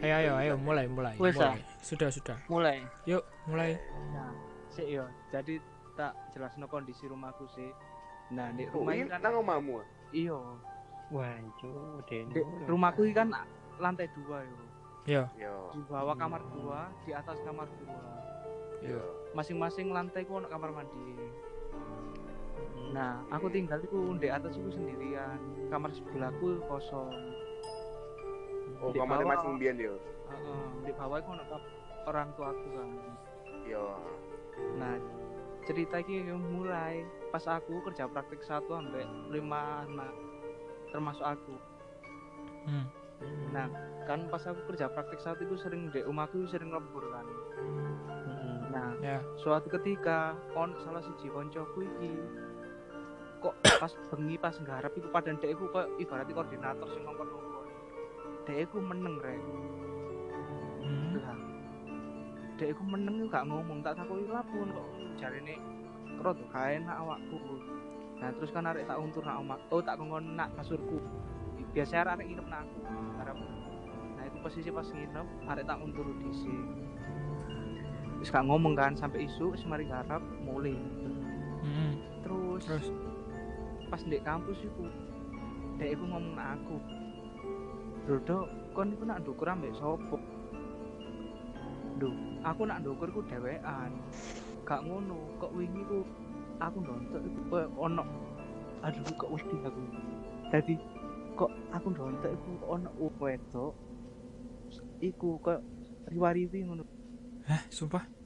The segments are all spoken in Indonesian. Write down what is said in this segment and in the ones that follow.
Ayo ayo ayo mulai mulai. Wes, ah. mulai. Sudah sudah. mulai Yuk mulai. nah sik yo jadi tak jelasno kondisi rumahku sih nah di rumah ini ini kan nang iyo Wancuk, Den. di rumahku ini kan lantai dua yo Yo Yo. di bawah kamar dua di atas kamar dua Yo. masing-masing lantai ku ono kamar mandi nah aku tinggal itu di atas itu sendirian kamar sebelahku kosong Oh, Di kamar bawah. Mas Mbian yo. Heeh, di bawah itu ono kap- orang tuaku kan Yo. Nah, cerita ini mulai pas aku kerja praktik satu sampai lima anak termasuk aku. Hmm. Nah, kan pas aku kerja praktik satu itu sering di rumahku sering lembur kan. Nah, Ya. suatu ketika on salah siji koncoku iki kok pas bengi pas nggarap iku padahal dek iku kok ibaratnya koordinator sing ngomong-ngomong. Dek iku meneng rek. Hmm. Lah. Dek iku meneng gak ngomong, tak takoki lapun kok jarine kroto kae nak awakku. Nah, terus kan arek tak untur nak omak. Oh, tak kongkon nak kasurku. Biasanya arek nginep nak aku. Arep. Nah, itu posisi pas nginep, arek tak untur disi. Wis gak ngomong kan sampai isu wis mari garap mulai. Hmm. Terus, Terus pas di kampus iku dek iku ngomong nak aku. Dodo, kon iku nak ndukur ambek sopo? Duh, aku nak ndukur ku dhewean. Gak ngono, kok wingi ku aku nonton iku koyo ono aduh kok wedi aku. Dadi kok aku nonton iku ono wedok iku kok riwariwi ngono. Hah sumpah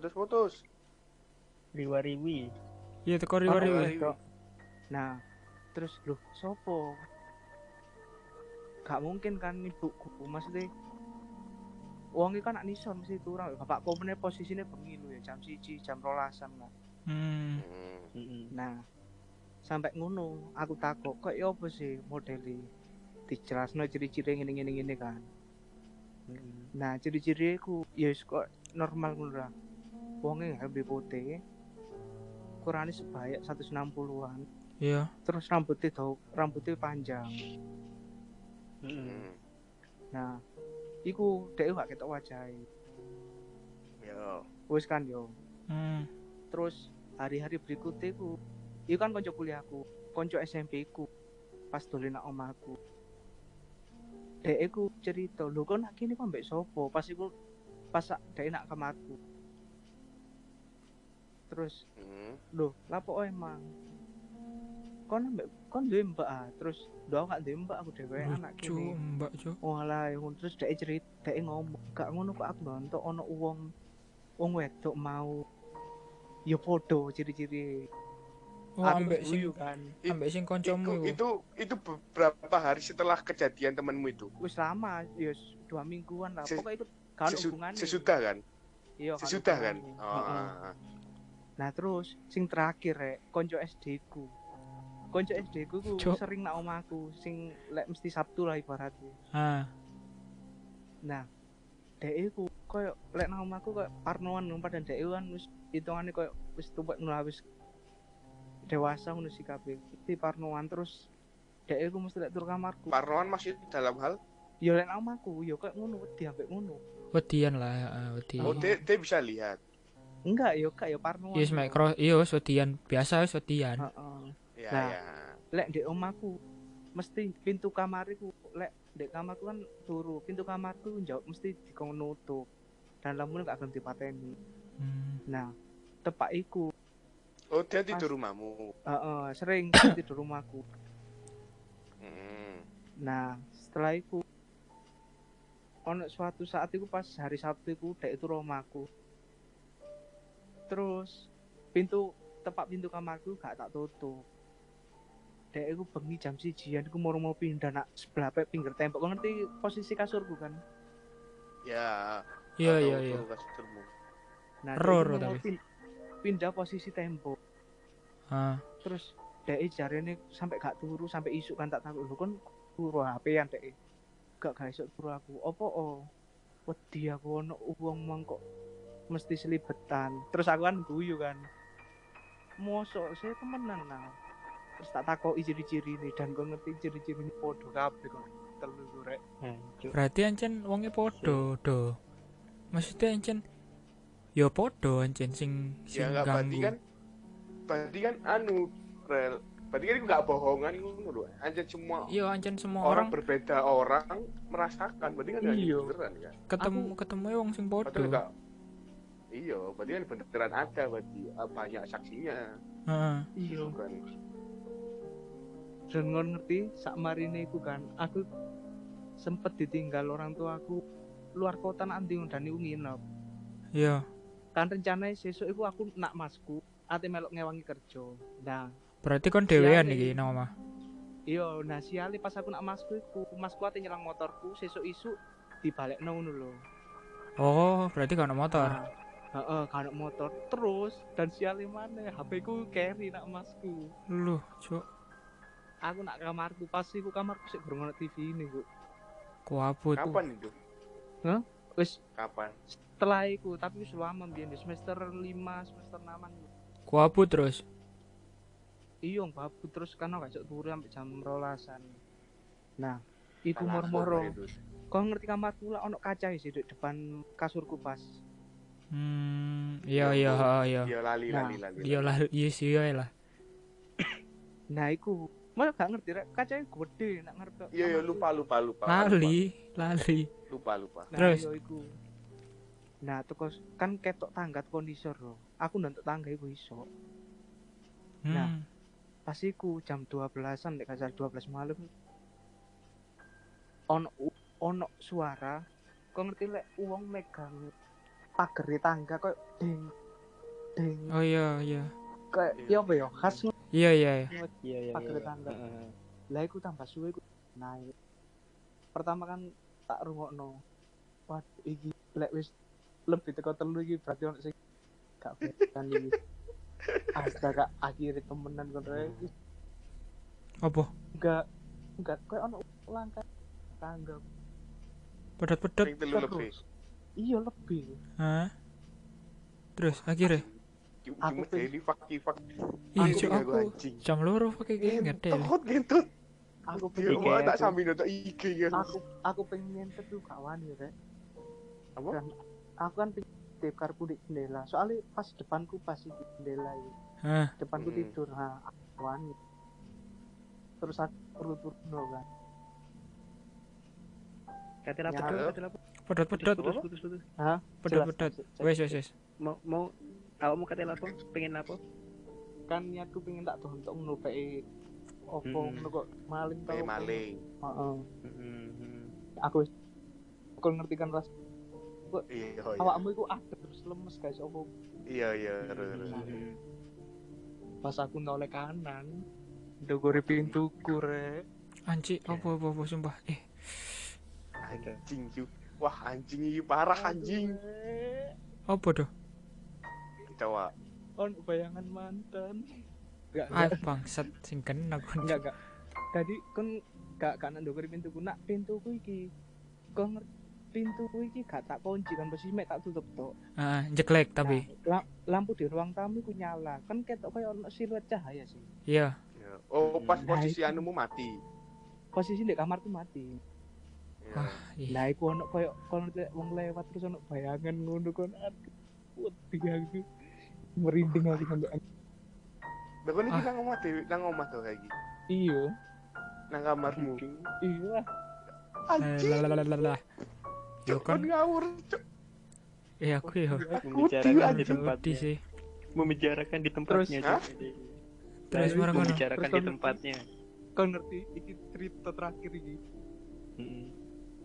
Putus-putus. Riwa-riwi. Iya teko riwa-riwi. Nah, terus loh sopo? Gak mungkin kan ibuku maksudnya Wong iki kan nak nison mesti turun bapakku meneh posisine bengi lho ya jam 1 jam rolasan lah. Hmm. Hmm. Nah, sampai ngono aku takut kok ya apa sih modeli dijelasno ciri-ciri ngene ngene ngene kan. Nah, ciri-ciri ku ya kok normal ngono lah. Wonge habis putih. Kurangnya sebanyak 160-an. Iya Terus rambutnya tau rambutnya panjang. Hmm. Nah, iku dhek gak ketok wajahe. Yo. Wis kan yo. Hmm. Terus hari-hari berikutnya ku iku kan konco kuliahku, konco SMP ku pas dolen nang omahku. Dek iku cerita, lho kok nak kene kok mbek sopo? Pas iku pas dek nak kamarku. Terus, Hmm. lho, lapo emang? Kon mbek kon duwe mbak ah. Terus, aku gak duwe mbak aku dhewe anak kene. mbak cu Walah, ngono terus dhek cerit, dhek ngomong, gak ngono kok aku nonton ono wong wong wedok mau ya podo ciri-ciri. Oh Aku ambek sing kan. ambek sing Itu, koncomu iku itu itu beberapa hari setelah kejadian temanmu itu. Wis lama, ya dua mingguan lah. Ses- Pokoknya itu kan Sesu- hubungannya. sesudah kan? Iya, Sesudah kan? Oh. Nah, terus sing terakhir rek, konco SD ku. Konco SD ku ku Cuk. sering nak omahku, sing lek mesti Sabtu lah ibaratnya. Ah Nah, dek iku koyo lek nang omahku koyo parnoan padahal dek iku kan wis hitungane koyo wis tuwek lah, wis dewasa ngono sih kabeh. Di parnoan terus dek iku mesti lek tur kamarku. Parnoan masih dalam hal Ya lek nang omahku ya koyo ngono wedi ambek ngono. wedian lah ah, wedi oh dia, dia bisa lihat. Enggak ya kak ya parnoan. Iya semek kro iya wis wedian biasa wis wedian Heeh. Ya Nah. ya. Lek di omahku mesti pintu kamariku lek di kamarku kan turu pintu kamarku jauh mesti dikon nutup dan lamun gak akan dipateni Hmm. nah tepak iku Oh dia tidur rumahmu. heeh, sering tidur rumahku Hmm. nah setelah iku ono suatu saat iku pas hari Sabtu iku dek itu rumahku terus pintu tepak pintu kamarku gak tak tutup dek iku bengi jam sijian iku mau mau pindah nak sebelah pe pinggir tembok. Kau ngerti posisi kasurku kan? Ya. Iya iya iya. kasurmu. nah iku mau tapi. pin- pindah posisi tembok. Ah. Terus dek jarene sampai gak turu sampai isu kan tak takut. Lu kan turu HP-an dek? Gak gak iso turu aku. Opo oh wedi aku ono uang mang kok mesti selibetan. Terus aku kan guyu kan. Mosok saya temenan nah terus tak takoki ciri-ciri ini dan kau ngerti ciri-ciri ini podo kabeh kok telu ku rek. Hancur. Berarti ancen wonge podo do. Maksudnya ancen ya podo ancen sing sing Ya enggak berarti ganggu. kan berarti kan anu rel. Berarti kan enggak bohongan ngono lho. Aja semua Iya ancen semua orang, orang berbeda orang merasakan. Berarti kan Iya. beneran kan. ketemu ketemu wong sing podo. Iya, berarti kan beneran ada berarti ah, banyak saksinya. Heeh. Iya. Kan. Dan ngon ngerti sak marine iku kan aku sempet ditinggal orang tua aku luar kota ndi dan iku nginep. Iya. Kan rencananya sesuk iku aku nak masku ate melok ngewangi kerja. Nah, Berarti kon dhewean Siale. iki nang omah. iya nah siale pas aku nak masku iku masku ate nyelang motorku sesuk isu dibalekno ngono lho. Oh, berarti ada motor. Nah, Heeh, kan motor terus dan siale mana HP ku carry nak masku. Lu, cuk. Aku nak kamarku pas iku kamarku sik durung ono TV ini, Bu. Kuapu tuh. Kapan itu? Wis Kapan? setelah iku tapi wis lama mbiyen di semester 5 semester 6 Kuapu terus. iya babu terus kan gak cok turu sampai jam rolasan nah iku itu. kau ngerti kamarku lah ono kaca sih di depan kasurku pas Hmm, iya iya ha, iya. Iya lali Nah, lali lali. Iya lah, iya sih iya lah. nah iku Malah gak ngerti rek kacanya gede nak ngarep ke Iya iya lupa lupa lupa. Lali, lali. Lupa lupa. nah, Terus? iya iku nah terus kan ketok tangga kondisor loh aku nonton tangga iku iso Hmm. Nah. pas iku jam 12-an nek salah 12 malam ono ono suara kok ngerti lek uang megang pagar di tangga kok ding ding Oh iya iya. kayak ya apa ya khas Iya iya. iya. Iya iya pagar iya. tangga. Lah iku tambah suwe iku naik pertama kan tak rungokno waduh iki lek wis lebih teko telu iki berarti ono sing gak kan iki astaga akhirnya temenan kon rek Apa? enggak enggak kayak ono langkah tangga telu lebih. iya lebih Hah? Terus akhirnya Aku Aku pengen- jadi faki fak. iya Aku aku jam loro pakai gini ngedel. Ngentut ngentut. aku Dia pengen tak aku- sambil nonton IG ya. aku aku pengen tuh kawan ya rek Apa? Dan aku kan pengen tip karpu di jendela soalnya pas depanku pas di jendela ya Hah? depanku Hmm. tidur nah aku kawan terus aku turun no kan Kate lapor Ya, dong, halo. kate lapor. Pedot-pedot. Putus putus putus. Hah? Pedot-pedot. Jelas, cek- Wes wes wes. Mau mau awakmu kate lapor, pengen lapor? kan niatku pengen tak tonton ngono pe opo Hmm. ngono kok maling tau maling. Heeh. Heeh. aku wis aku ngerti kan ras Iya oh, iya. awakmu iku ada terus lemes guys opo Iya iya. Heeh. pas aku noleh kanan ndogore pintuku rek Anci, apa apa apa sumpah. Eh, Anjing cu. Wah anjing ini parah anjing. apa doh? Coba. on bayangan mantan enggak Ah, bangsat sing kena kon. enggak enggak tadi kan gak gak nang ndogore pintuku nak pintuku iki kok ngerti pintuku iki gak tak kunci kan posisi mek tak tutup tok Ah, jeklek tapi. Nah, la- lampu di ruang tamu iku nyala kan ketok kayak ono siluet cahaya sih Iya. Ya. Oh pas Nah, posisi anumu mati. posisi di kamarku mati Ya. Ah, iya. nah iku ono koyo kono lek wong lewat terus ono bayangan ngono kon aduh wedi aku merinding aku sampe Lah kon iki Ah. nang omah dewe, nang omah kayak gitu. iya Nang kamarmu. iya Anjing. Lalalala. Yo Kon kan, ngawur. Cuk. eh aku yo. Membicarakan di anjing. Di tempatnya. sih. Membicarakan di tempatnya. Cuk. Terus marah mana? membicarakan Terus di kan- tempatnya. kau ngerti iki cerita terakhir iki Heeh.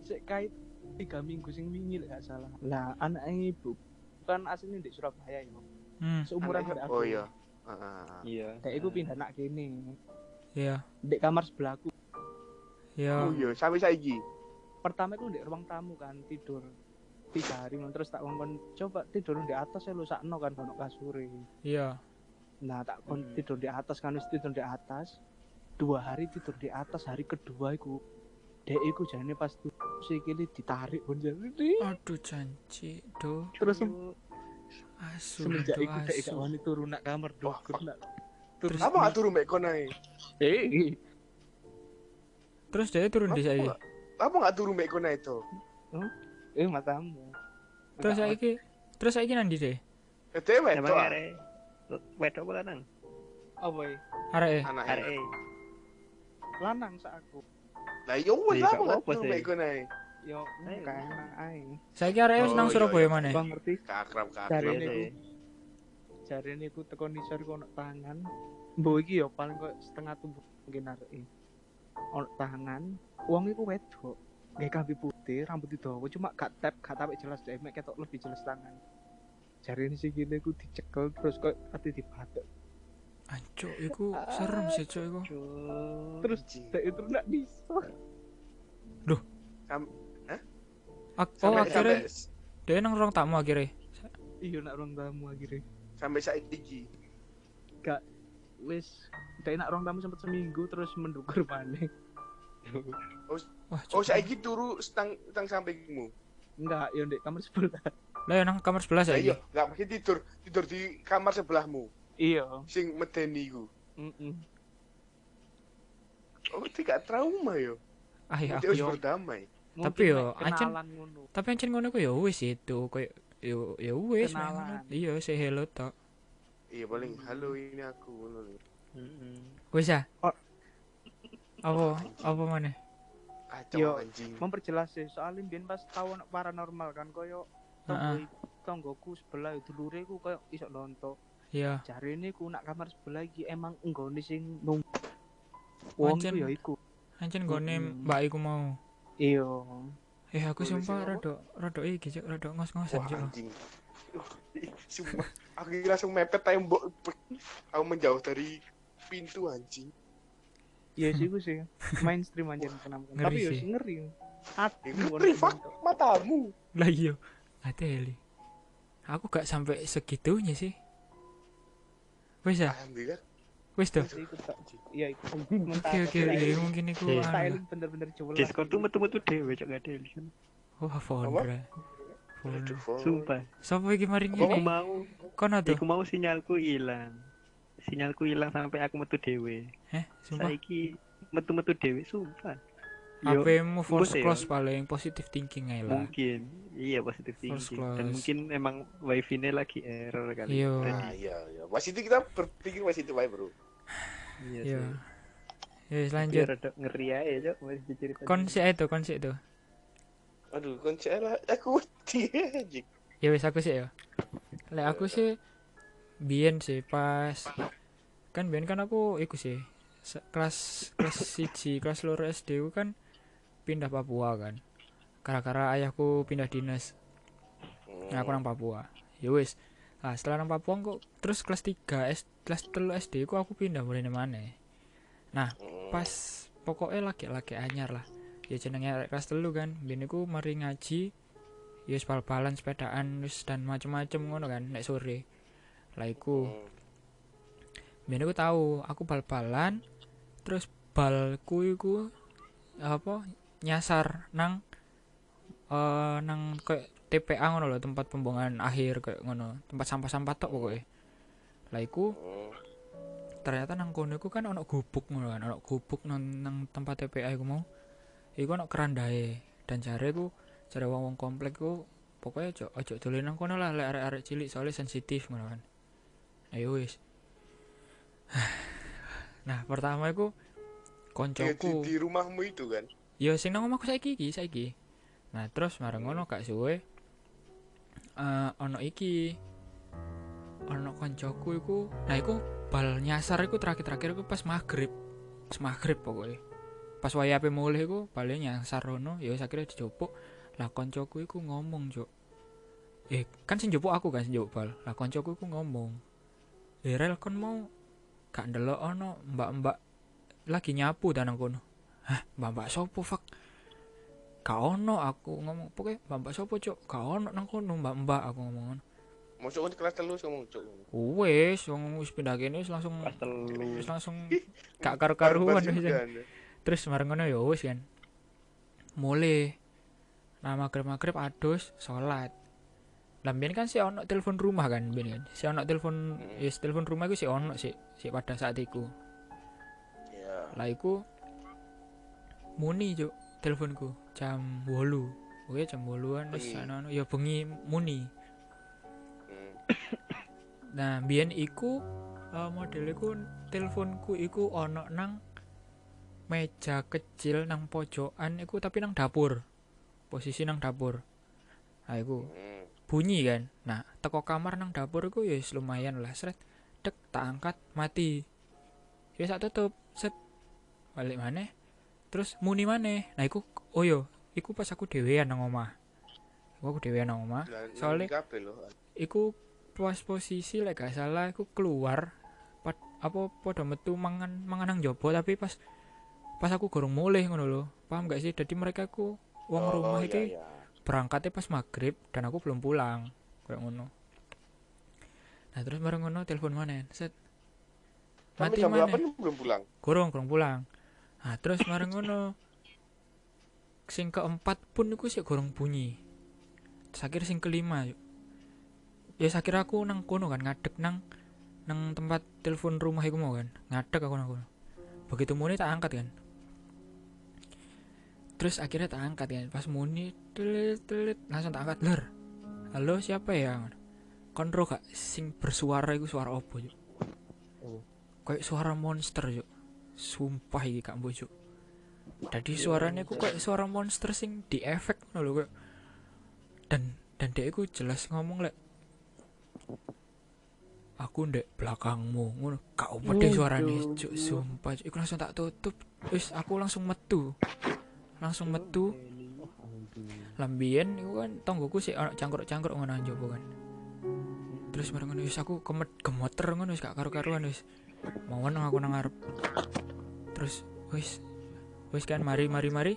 sik kait tiga minggu sing wingi lek gak salah lah anaknya ibu kan aslinya di Surabaya ya Hmm, seumuran mbak aku Oh iya. Heeh. Iya. Dek iku pindah nak kene iya. di kamar sebelahku Iya. Oh iya, sampai saiki. pertama itu di ruang tamu kan tidur tiga hari terus tak ngomong coba tidur di atas ya lu sakno kan kono kasure Iya. nah tak kon Hmm. tidur di atas kan wis tidur di atas dua hari tidur di atas hari kedua iku dek iku jane pas sikile ditarik pun Aduh janji, do. terus Asu, semenjak iku dek gak wani turun nak kamar nak Terus Apa gak turu mbek kon ae? eh Terus dia turun di saya. gak? apa nggak turu mek kono itu? Eh matamu. Terus Enggak, saiki terus saiki nandi deh? Eh, Dewe Emang itu are wedok apa lanang? apa ya? Arek anak. Are. Lanang sak aku. Lah yo Iya, apa gak turu mek kono? Yo kayak enak ae. saiki arek wis Oh, nang iya, Surabaya iya. mana? Bang ngerti? Kakrab Cari kakrab. Iya niku. sih. Jarene iku teko nisor iku ono tangan. Mbok iki yo paling kok setengah tubuh mungkin areke. Ono tangan, wong iku wedok. Gak kambi putih, rambut dawa, cuma gak tap, gak tapik jelas deh, mek ketok lebih jelas tangan. Jarene sih gini iku dicekel terus kok ati dibatek. Ancuk, iku serem sih cuk iku. Terus dek itu nak bisa. Ak oh Sampai akhirnya sampai dia nang ruang tamu akhirnya. Iya nak ruang tamu akhirnya. sampai saiki. Wis dek nak ruang tamu sempat seminggu terus mendukur maneh. Wah, Oh cuk. saiki turu stang stang sampingmu. Enggak, yo ndek kamar sebelah. Lah ya nang kamar sebelah Lah saiki. iya, nggak mesti tidur tidur di kamar sebelahmu. Iya. Sing medeni iku. Heeh. Oh, tidak trauma yo. Ah ya. Dia harus yo. berdamai. Tapi yo, ancen-. Tapi ancen ngono ku ya wis itu koyo yo ya wis. Iya, say hello tok. Iya paling halo ini aku ngono lho. Mm-mm. Wis ya. Oh. Apa apa mana? Kacau Yo. anjing. memperjelas sih soalnya biyen pas tau anak paranormal kan koyo tonggo tonggoku sebelah dulure ku koyo iso nonton Iya. jarene ku nak kamar sebelah iki emang enggone sing nung wong iku ya iku Ancen gone Mm-mm. mbak iku mau. Iya Eh aku Boleh sumpah rada rada iki cuk, rada ngos-ngosan Wah cuk. anjing. Uh, Sumpah, aku langsung mepet tembok. Aku menjauh dari pintu anjing. iya sih iku sih mainstream anjir kenapa tapi sih. sih ngeri hati Ya, ngeri, fuck. Matamu. Lah iya. Ateli. Aku gak sampai segitunya sih. Wis ya, Alhamdulillah. Wis iku tak iya iku Oke oke oke mungkin iku Iya. anu lah. styling bener-bener jelas Discord tuh metu-metu dhewe cok gak ada. Wah, Fondra. Sumpah. Sopo iki mari Aku ngene? mau Kono tuh. Iku mau sinyalku hilang. Sinyalku hilang sampai aku metu dhewe. Eh, sumpah. Saiki metu-metu dhewe sumpah. Yo, HP-mu force ya. close paling positive thinking ae lah. mungkin iya positif thinking dan class. mungkin emang wifi-nya lagi error kali. Iya. Nah, iya, iya. Mas itu kita berpikir mas itu baik, Bro. Iya. Iya. sih. Ya wis lanjut. Biar rada ngeri aja cok masih cerita. Kon sik ae tuh, kon sik tuh. Aduh, kunci lah. Aku wedi anjing. Ya wis aku sik ya. Lek aku sih biyen sih pas kan biyen kan aku iku sih se- kelas kelas siji kelas loro SD ku kan pindah Papua kan gara-gara ayahku pindah dinas nah, aku nang Papua ya wis nah setelah nang Papua kok terus kelas 3 S, kelas telu SD ku aku pindah mulai mana? Hmm. pas pokoknya laki-laki anyar lah. Ya jenenge arek kelas telu kan. Biyen iku mari ngaji ya bal-balan sepedaan wis dan macem-macem ngono kan nek sore. Lah iku Hmm. biyen aku tahu aku bal-balan terus balku iku apa nyasar nang eh nang kayak TPA ngono lho tempat pembuangan akhir kayak ngono tempat sampah-sampah tok pokoknya lah iku Hmm. ternyata nang kono iku kan ono gubuk ngono kan ono gubuk nang, nang tempat TPA iku mau. Iku ono kerandae dan jare ku jare wong-wong komplek ku pokoknya ojo ojo dolen nang kono lah lek arek-arek cilik soalnya sensitif ngono kan. Ayo wis. Nah pertama iku Iya, di, koncoku. di rumahmu itu kan. ya sing nang omahku saiki iki saiki. Nah terus marang ngono gak suwe eh ono iki ono koncoku iku nah iku bal nyasar iku terakhir-terakhir iku pas maghrib. Pas maghrib pokoknya pas wayahe ape mulih iku bale nyasar rono ya wis akhirnya dijopuk lah koncoku iku ngomong cuk. Eh kan sing jopuk aku kan sing jopuk bal. Lah koncoku iku ngomong eh rel kon mau gak ndelok ono mbak-mbak lagi nyapu dan nang kono? Hah mbak-mbak sopo fuck? Gak ono aku ngomong. Pokoknya mbak-mbak sopo cuk? Gak ono nang kono mbak-mbak aku ngomong. Masuk ke kelas telu ngomong cuk. wes wong wis pindah kene wis langsung Pas telu. wis langsung gak karu-karuan wis kan. Terus marang ngono ya wis kan mulai nah maghrib adus sholat lah kan si ono telepon rumah kan biyen kan si ono telepon Hmm. yes telepon rumah iku si ono sih si pada saat iku Iya. lah iku muni cuk teleponku jam 8 oke jam 8an wis ana ya bengi muni Hmm. nah biyen iku uh, model iku teleponku iku ono nang meja kecil nang pojokan iku tapi nang dapur. Posisi nang dapur. Nah iku Hmm. bunyi kan? Nah teko kamar nang dapur iku ya lumayan lah sret. Dek tak angkat mati. Ya sak tutup set. Balik mana terus muni mana nah iku oh yo iku pas aku dhewean nang omah. Aku dhewean nang omah. Lah, Soalnya- iku pas posisi lek gak salah iku keluar pat, apa podo metu mangan mangan nang jopo tapi pas pas aku gorong mulih ngono lho. Paham gak sih? Jadi mereka ku wong Oh, rumah iya, iki iya. berangkatnya pas maghrib dan aku belum pulang. Kayak ngono. Nah terus bareng ngono telepon mana set. Mati jam mana 8 belum pulang. gorong gorong pulang. Nah terus bareng ngono sing keempat pun iku sih gorong bunyi. Akhir sing kelima yuk ya saya kira aku nang kono kan ngadeg nang nang tempat telepon rumah iku mau kan. Ngadeg aku nang kono. Begitu muni tak angkat kan. Terus akhirnya tak angkat kan. Pas muni telit telit langsung tak angkat. Ler halo siapa ya? Kontro gak sing bersuara iku suara opo yuk Oh. kayak suara monster yuk sumpah iki kak bojo jadi suaranya ku kayak suara monster sing di efek kayak dan dan dia iku jelas ngomong lek aku ndek belakangmu ngono. Pede suarane Waduh. cuk sumpah iku langsung tak tutup. Wis aku langsung metu. Langsung metu. Lambien iku kan tonggoku sih ana cangkruk-cangkruk ngono nang jopo kan terus bareng ngono wis aku kemet gemeter ngono wis gak karu-karuan wis. Mau nang aku nang ngarep. Terus wis wis kan mari mari mari.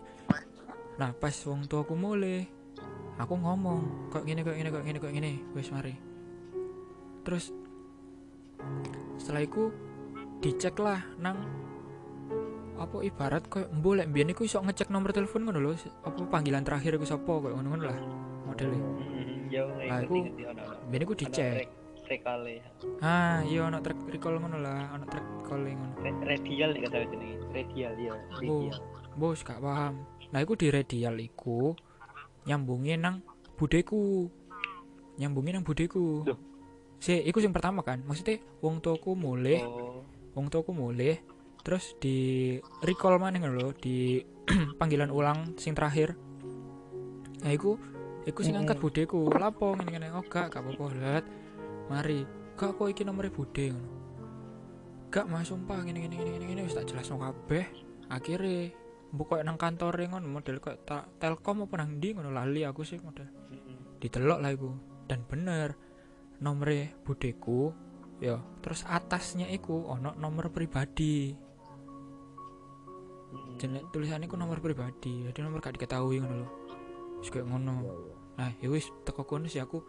Nah pas wong tuaku mulai aku ngomong kok gini kok gini kok gini kok gini wis mari terus setelah itu dicek lah nang apa ibarat kayak mbok lek mbiyen iku iso ngecek nomor telepon ngono lho apa panggilan terakhir iku sapa kayak ngono-ngono lah modelnya Hmm, yo ngerti iku mbiyen iku dicek rek- rekale. ah iya ono track recall ngono lah ono track recall ngono Radial nih kata jenenge. Radial ya, radial. bos gak paham nah iku di radial iku nyambungin nang budeku nyambungin nang budeku Loh. Si iku yang pertama kan. Maksudnya wong tuaku mulai Oh, wong tuaku mulai terus di recall mana ngono lho di panggilan ulang sing terakhir. Nah iku iku sing angkat budeku lapo ngene ngene oh gak gak apa-apa lihat mari. Gak kok iki nomornya bude ngono? Gak mas sumpah ngene ngene ngene ngene wis tak jelasno kabeh. Akhirnya mbok koyo nang kantor ngono model ta- telkom apa nang ndi ngono? Lali aku sih model. Ditelok lah iku. Dan bener nomornya budeku ya terus atasnya iku ono nomor pribadi. Mm-mm. jenis tulisannya ku nomor pribadi jadi nomor gak diketahui ngono lho. Wis kayak ngono. Nah ya wis teko kono sih aku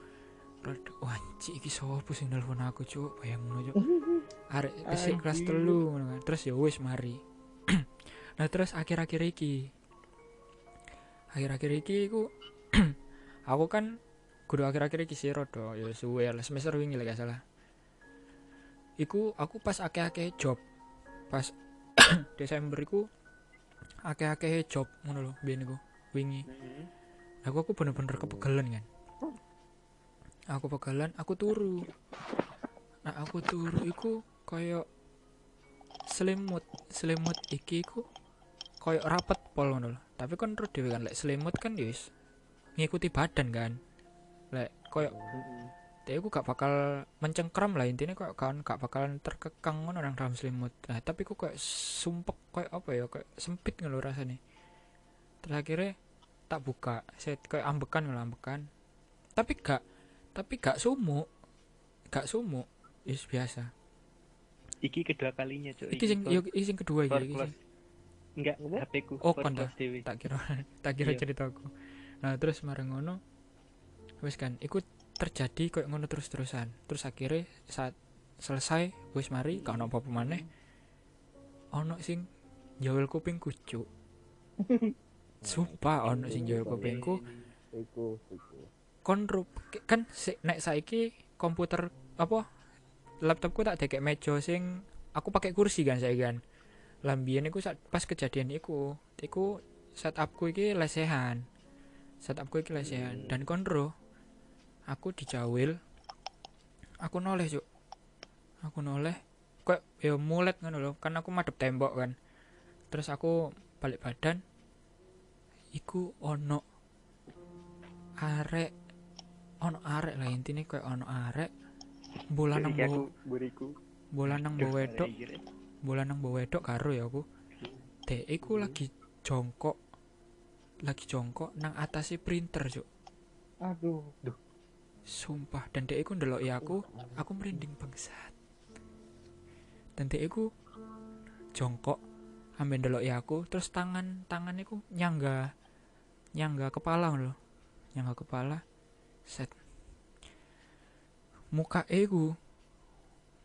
wah cik iki sapa sing nelpon aku cuk? Bayang ngono cuk. Arek wis sik kelas telu ngono kan. Terus ya wis mari. Nah terus akhir-akhir iki. Akhir-akhir iki ku aku kan kudu akhir-akhir iki sih rodo ya suwe lah semester wingi lah gak salah. Iku aku pas akeh-akeh job pas Desember iku akeh-akeh job ngono lho biyen iku wingi. Mm-mm. aku aku bener-bener kepegelan kan. Aku pegelan aku turu. Nah aku turu iku koyo selimut selimut iki iku koyo rapet pol ngono lho. Tapi kan terus dhewe kan lek selimut kan ya wis ngikuti badan kan lek koyo Mm-mm. dia aku gak bakal mencengkram lah intinya kok kan gak bakalan terkekang ngono nang dalam selimut. Nah tapi kok kayak sumpek kayak apa ya kayak sempit ngono rasanya terus akhirnya tak buka set kayak ambekan ngono ambekan. Tapi gak tapi gak sumuk gak sumuk is biasa. Iki kedua kalinya, Cuk. iki sing yo iki sing kedua iki, iki sing- Enggak, HP ku. Oh, kon tak kira tak kira Iya. ceritaku. Nah terus marang ngono wis kan ikut terjadi kayak ngono terus terusan terus akhirnya saat selesai wis mari gak ono apa-apa maneh. Ono sing jawel kupingku cuk sumpah ono sing jawel kupingku. Iku, iku. kon rup kan si, nek saiki komputer apa laptopku tak dekek meja sing aku pakai kursi kan saya kan. Lambian iku saat pas kejadian iku iku setupku iki lesehan. Setupku iki lesehan. Dan konro aku dijawil. Aku noleh cuk. Aku noleh. Kok ya mulet ngono lho. Kan aku madep tembok kan. Terus aku balik badan. Iku ono arek. Ono arek lah intine kayak ono arek. Bola nang buriku. bola nang Duh, bawa wedok. bola nang bawa wedok karo ya aku. Dek iku lagi jongkok. Lagi jongkok nang atase printer cuk. Aduh. Sumpah dan dek iku ndelok ya aku aku merinding bangsat. Dan dek iku jongkok ambil ndelok ya aku terus tangan tangan iku nyangga nyangga kepala lho. Nyangga kepala set. Muka iku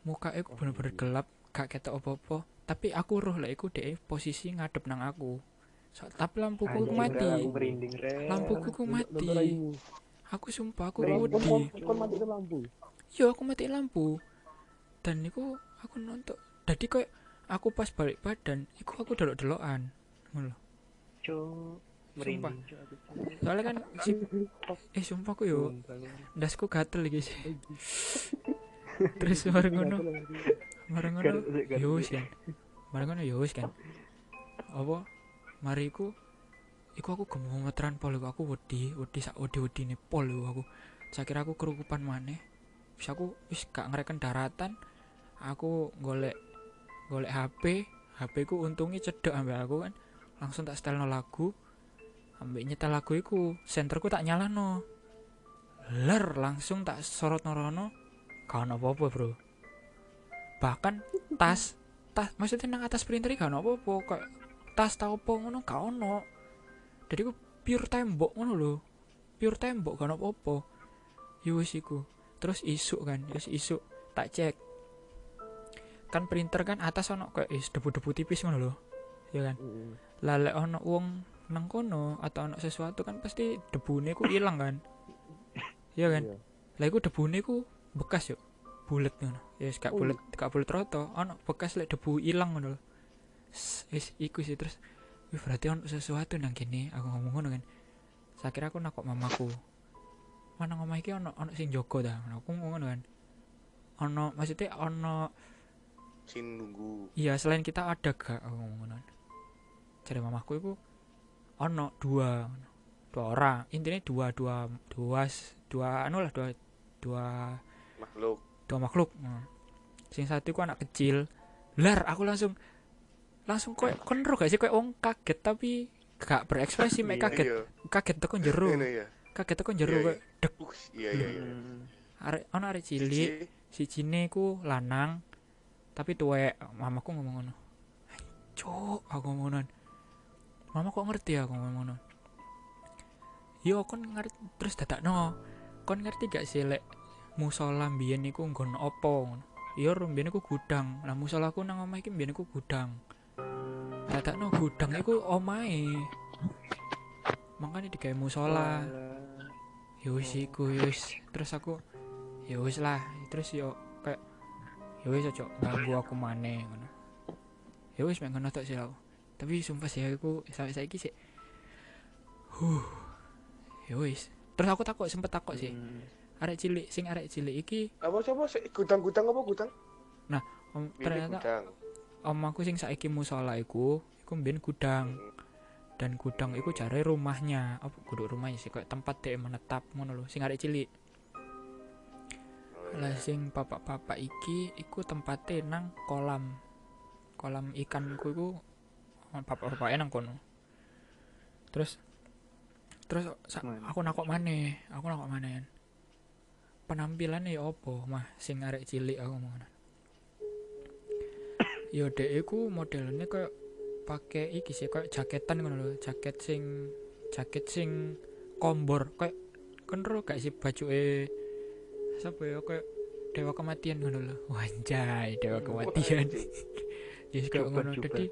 muka iku bener-bener gelap gak ketok apa-apa tapi aku roh lah iku dek posisi ngadep nang aku. So- tapi lampuku Anjing, mati. Lampuku mati aku sumpah aku wedi yo aku mati lampu. Dan iku aku nonton. Jadi kayak aku pas balik badan iku aku ngono. Cuk, merinding, Cuk, aku. soalnya kan si eh sumpah aku yo Sumpah, ndasku gatel iki sih. Terus bareng ngono. Bareng ngono. Gar- gar- yo kan. Bareng ngono yo kan. Apa? Mari iku aku gemeteran pol iku aku wedi wedi sak wedi wedi nih pol iku aku. Kira aku kerukupan maneh. Bisa aku wis gak ngereken daratan aku golek golek HP HP ku untungnya cedek ambek aku kan. Langsung tak setelno lagu. Ambek nyetel lagu iku senterku tak nyalano ler langsung tak sorot norono. Gak ono apa-apa bro. Bahkan tas tas maksudnya nang atas printer iki gak ono apa-apa kayak tas tau apa ngono ono jadi ku pure tembok ngono lho. Pure tembok ono apa-apa. Yo wis iku. Terus isuk kan wis isuk tak cek. Kan printer kan atas ono kayak is debu-debu tipis ngono lho. Ya kan? Heeh. lah lek ono wong nang kono atau ono sesuatu kan pasti debune ku ilang kan. Ya kan? Iya. lah iku debune ku bekas yuk. Bulet ngono. Ya gak Oh, bulet gak bulet roto. Ono bekas lek debu ilang ngono lho. S- wis iku sih. Terus wih berarti ono sesuatu nang kene aku ngomong ngono kan. Saya kira aku nakok mamaku. Mana ngomong iki ono ono sing jogo dah aku ngomong ngono kan. Ono maksudnya ono Sin nunggu. iya selain kita ada gak? Aku ngomong ngono cari mamaku itu ono dua dua orang. Intinya dua dua dua dua anu lah dua dua Makhluk. dua makhluk. Ngono. sing satu ku anak kecil. Lar aku langsung langsung koyo kon ro gak sih? Koyo wong kaget tapi gak berekspresi mek Iya, kaget. Iya. kaget teko jero Ini ya. kaget teko jero Iya, koyo dek iya iya iya. Hmm. arek ono arek cilik ku lanang tapi tuwek mamaku ngomong ngono. Cuk aku ngomong ngono. Mama kok ngerti aku ngomong ngono? Yo kon ngerti terus dadakno kon ngerti gak sih lek musola mbiyen niku nggon opo? Ngono yo rum mbiyen iku gudang. Lah musolaku nang omah iki mbiyen iku gudang dadakno gudang iku omahe. Makanya digawe musola. Ya wis iku ya wis. Terus aku ya wis lah. Terus yo kayak ya wis ojo ganggu aku maneh ngono. Ya wis mek ngono tok sih aku tapi sumpah sih aku sampai saiki sih huh ya wis. Terus aku takut sempet takut sih. Hmm. arek cilik sing arek cilik iki Apa coba sih gudang-gudang apa gudang? om, Ini ternyata gudang. Om aku sing saiki musola iku iku mbiyen gudang. Dan gudang iku jare rumahnya. Apa kudu rumahnya sih kayak tempat dia menetap ngono lho sing arek cilik. Oh, lah sing bapak-bapak iki iku tempatnya nang kolam. Kolam ikanku iku oh, bapak-bapaknya nang kono. Terus terus sa- Mana? aku nakok maneh aku nakok maneh. Penampilannya ya opo mah? Sing arek cilik aku ngomong yo dek iku modelnya kayak pakai iki sih kayak jaketan ngono lho. Jaket sing jaket sing kombor. Kayak kenro gak sih baju eh siapa ya kayak dewa kematian ngono lho. Wanjay dewa kematian. Anjing. ya yes, kayak Jubah, ngono. jubah. dadi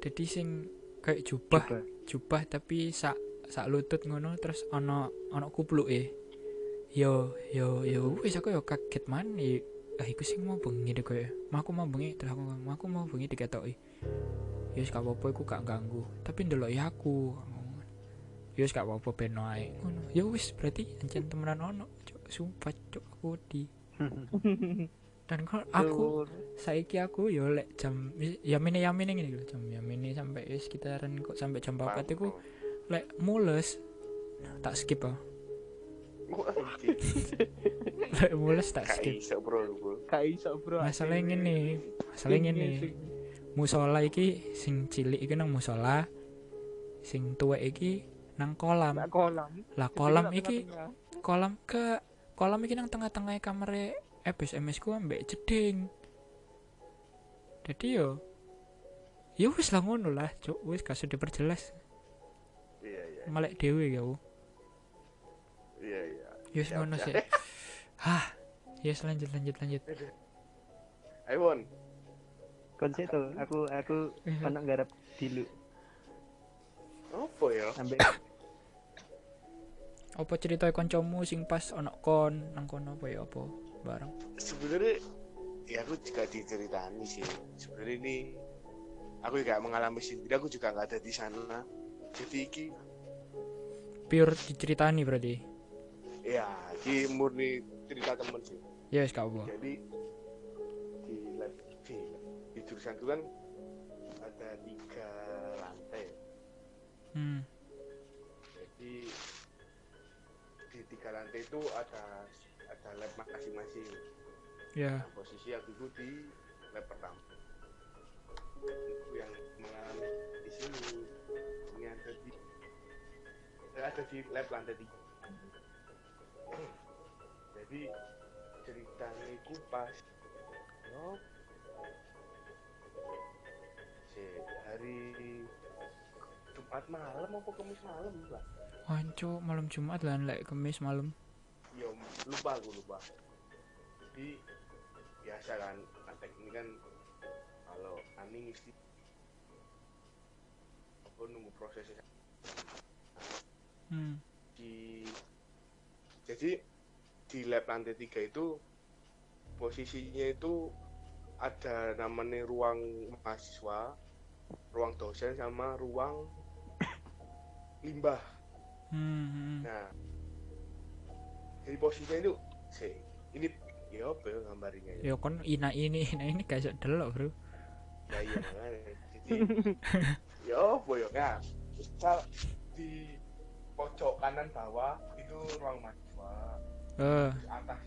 dadi sing kayak jubah Coba. jubah tapi sak sak lutut ngono terus ono ono kupluke yo yo yo wis aku yo kaget man ah iku sing mau bengi deh mah aku mau bengi terus aku ngomong, "Mah aku mau bengi diketoki ya wis gak apa-apa iku gak ganggu. Tapi ndelok ya aku ya wis gak apa-apa ben ae ngono. Ya wis berarti ancen temenan ono cuk. Sumpah cuk aku di dan kok aku saiki aku yo lek jam ya mene ya mene ngene lho jam ya mene sampai wis sekitaran kok sampai jam 4 iku lek mules tak skip ah. Lek mules tak skip. Iso bro bro. Gak iso bro. masalah ngene masalah ngene. musola iki sing cilik iki nang musola sing tuwek iki nang kolam. Nak kolam. lah kolam iki kolam ke kolam iki nang tengah-tengah kamare ebes MS ku ambek jeding. Jadi yo ya wis lah ngono lah cuk. Wis gak usah diperjelas. Iya iya. Melek dhewe ya iya iya ya Siap, ngono siap. sih hah ya wis lanjut lanjut lanjut. Ayo Won. Konsep tuh aku aku Iya. anak garap dulu apa ya? Sampai apa cerita kancamu sing pas ono kon nang kono apa ya apa bareng? Sebenarnya ya aku juga diceritani sih. Sebenarnya ini aku juga mengalami sendiri aku juga nggak ada di sana. Jadi iki pure diceritani berarti di murni cerita temen sih. Ya gak apa jadi di lab di, di jurusan itu kan ada tiga lantai. Hmm. Jadi di tiga lantai itu ada ada lab masing-masing. Ya. Nah, posisi aku itu di lab pertama. Itu yang mengalami di sini. Ini ada di ada di lab lantai tiga jadi ceritanya itu pas oh, si hari Jumat malam apa Kamis malam lah Anco malam Jumat lah lek kemis malam. Ya lupa aku lupa. Jadi biasa kan antek ini kan kalau ani mesti aku nunggu prosesnya. Hmm. Di jadi di lab lantai tiga itu posisinya itu ada namanya ruang mahasiswa ruang dosen sama ruang limbah hmm, hmm. Nah, jadi posisinya itu, sih, ini ya apa ya gambarnya ya? ya kon ina ini ina ini gak iso delok bro Ya iya. Jadi, ya apa ya? Nah, misal di pojok kanan bawah itu ruang mahasiswa, eh atas,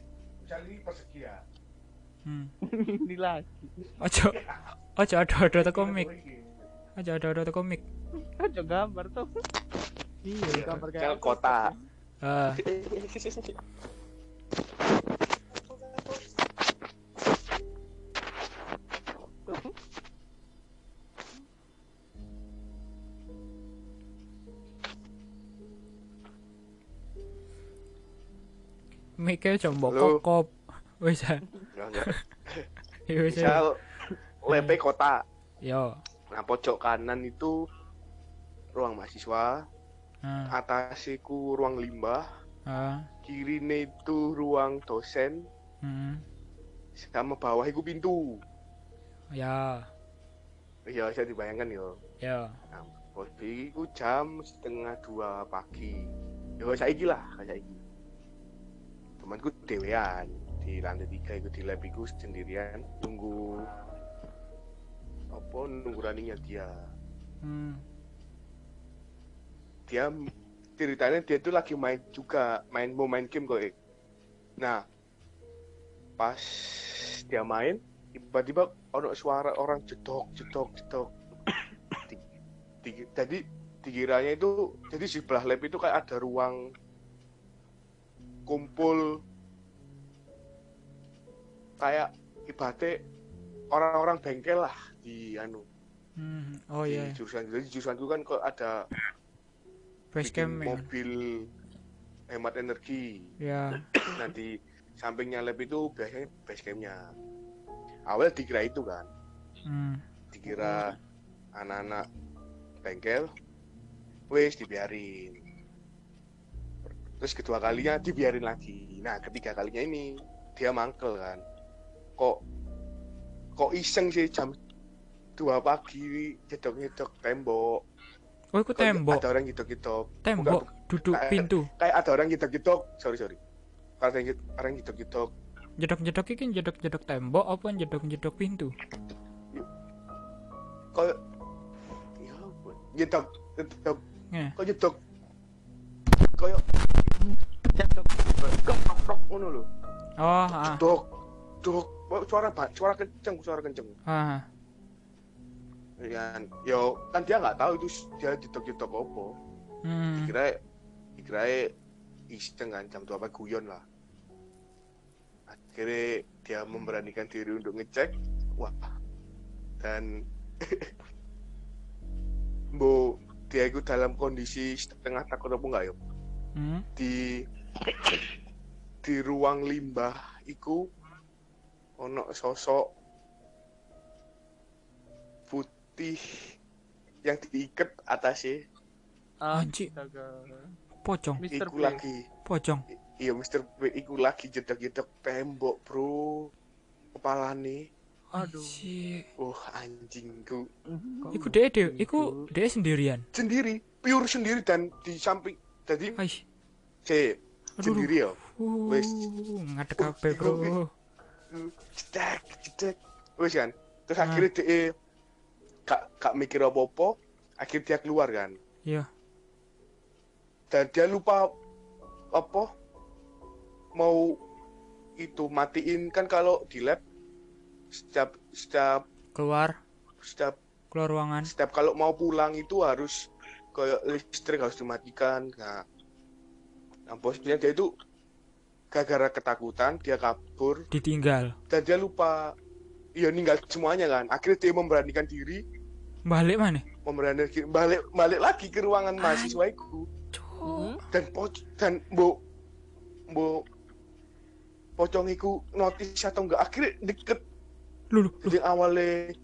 ini persegi ya. hmm. Ini lagi. ojo ojo ada ada teko komik ojo ada ada teko komik Aja gambar tuh. Iya, gambar Misal kayak kota. eh Mikir coba kokop wis. Ya wis ya. Misal lepe kota. yo. Nah, pojok kanan itu ruang mahasiswa, ah atas itu ruang limbah, ah. Kiri itu ruang dosen, hmm. Sama bawah itu pintu. ya. Ya, bisa dibayangkan ya. ya. Nah, itu jam setengah dua pagi. Ya, saiki lah, kayak saiki. Temanku dewean di lantai tiga itu di lab iku sendirian nunggu apa nunggu runningnya dia. hmm Dia ceritanya dia tuh lagi main juga, main mau main game kok. eh. Nah, pas dia main tiba-tiba ono suara orang jedok jedok jedok Di- di- jadi dikiranya itu jadi di sebelah lab itu kayak ada ruang kumpul. Kayak ibaratnya orang-orang bengkel lah di anu hmm oh di iya. jurusan. Jadi jurusan itu kan kok ada base bikin camp ya mobil hemat energi. Ya nah di sampingnya lab itu biasanya base campnya. Awal dikira itu kan. Hmm. Dikira anak-anak bengkel wes dibiarin terus kedua kalinya dibiarin lagi nah ketiga kalinya ini dia mangkel kan kok kok iseng sih jam dua pagi jedok-jedok tembok. Oh, Kok tembok. Ada orang jedok-jedok. Tembok duduk Kayak- pintu. Kayak ada orang jedok-jedok. Sorry sorry. Ada orang jedok-jedok. Jedok-jedok iki jedok-jedok tembok apa jedok-jedok pintu? Kayak ya? Jedok jedok. Eh. Kok jedok? Kayak Cedok. keprok ngono lho. Oh, ah. Dok. Dok. Suara suara kenceng, suara kenceng. Ah. Ya, yo kan dia nggak tahu itu dia jedok-jedok apa. Hmm. Dikira dikira iseng kan jam 2 pagi guyon lah. Akhirnya dia memberanikan diri untuk ngecek. Wah. Dan Bo dia itu dalam kondisi setengah takut apa enggak ya? Hmm. Di di ruang limbah iku ono sosok putih yang diikat atasnya Anjing. Astaga. Pocong, Mr. iku lagi pocong. iya Mister P iku lagi jedok-jedok tembok bro kepala nih Aduh. Anjing. oh anjingku Iku dek dek, iku dek sendirian. sendiri pure sendiri dan di samping jadi Aish. Sendiri ya? Uh, Wes. ngadek kabeh, Bro. jedek jedek wes kan? Terus Ah. akhirnya dia gak gak mikir apa-apa. Akhirnya dia keluar kan? Iya. dan dia lupa apa? Mau itu matiin. Kan kalau di lab setiap setiap Keluar, setiap keluar ruangan. setiap kalau mau pulang itu harus kayak listrik harus dimatikan nah, nah bosnya dia itu gara-gara ketakutan dia kabur. Ditinggal. dan dia lupa ya ninggal semuanya kan. Akhirnya dia memberanikan diri. Balik mana? memberanikan diri balik balik lagi ke ruangan mahasiswa itu. Cuk. dan poc dan mbok mbok pocong iku notice atau enggak. Akhirnya deket. Lu, lu, jadi awalnya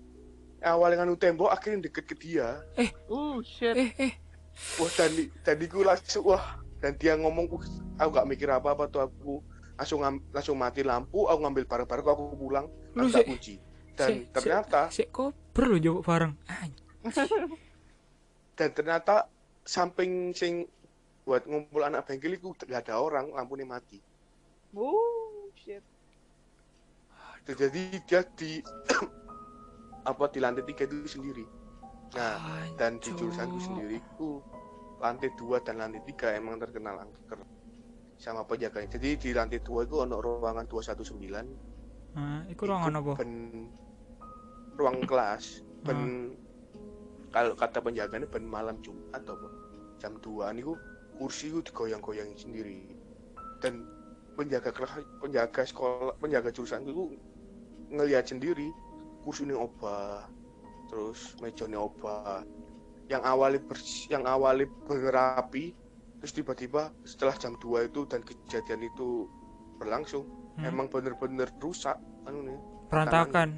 awalnya nganu tembok akhirnya deket ke dia. Uh, shit. Eh, eh. wah dan dan iku langsung wah dan dia ngomong "Uh, aku gak mikir apa apa tuh aku langsung langsung mati lampu aku ngambil barang-barang aku pulang Lu aku tak kunci. dan si- si- ternyata Si kober lu jawab bareng. Dan ternyata samping sing buat ngumpul anak bengkel itu gak ada orang lampunya mati. Uh, shit. jadi dia di apa di lantai tiga itu sendiri. Nah dan di jurusanku sendiri ku lantai dua dan lantai tiga emang terkenal angker sama penjaganya jadi di lantai dua itu ono ruangan 219 Nah, iku ruangan apa? ben ruang kelas. Ben Ah. kalau kata penjaganya ben malam Jumat atau apa? Jam 2 niku kursi itu digoyang-goyang sendiri. Dan penjaga kelas penjaga sekolah penjaga jurusan itu ngelihat sendiri kursi ini obah terus mejanya obah yang awalnya bers- yang awalnya berapi terus tiba-tiba setelah jam 2 itu dan kejadian itu berlangsung Hmm. emang bener-bener rusak anu nih Berantakan.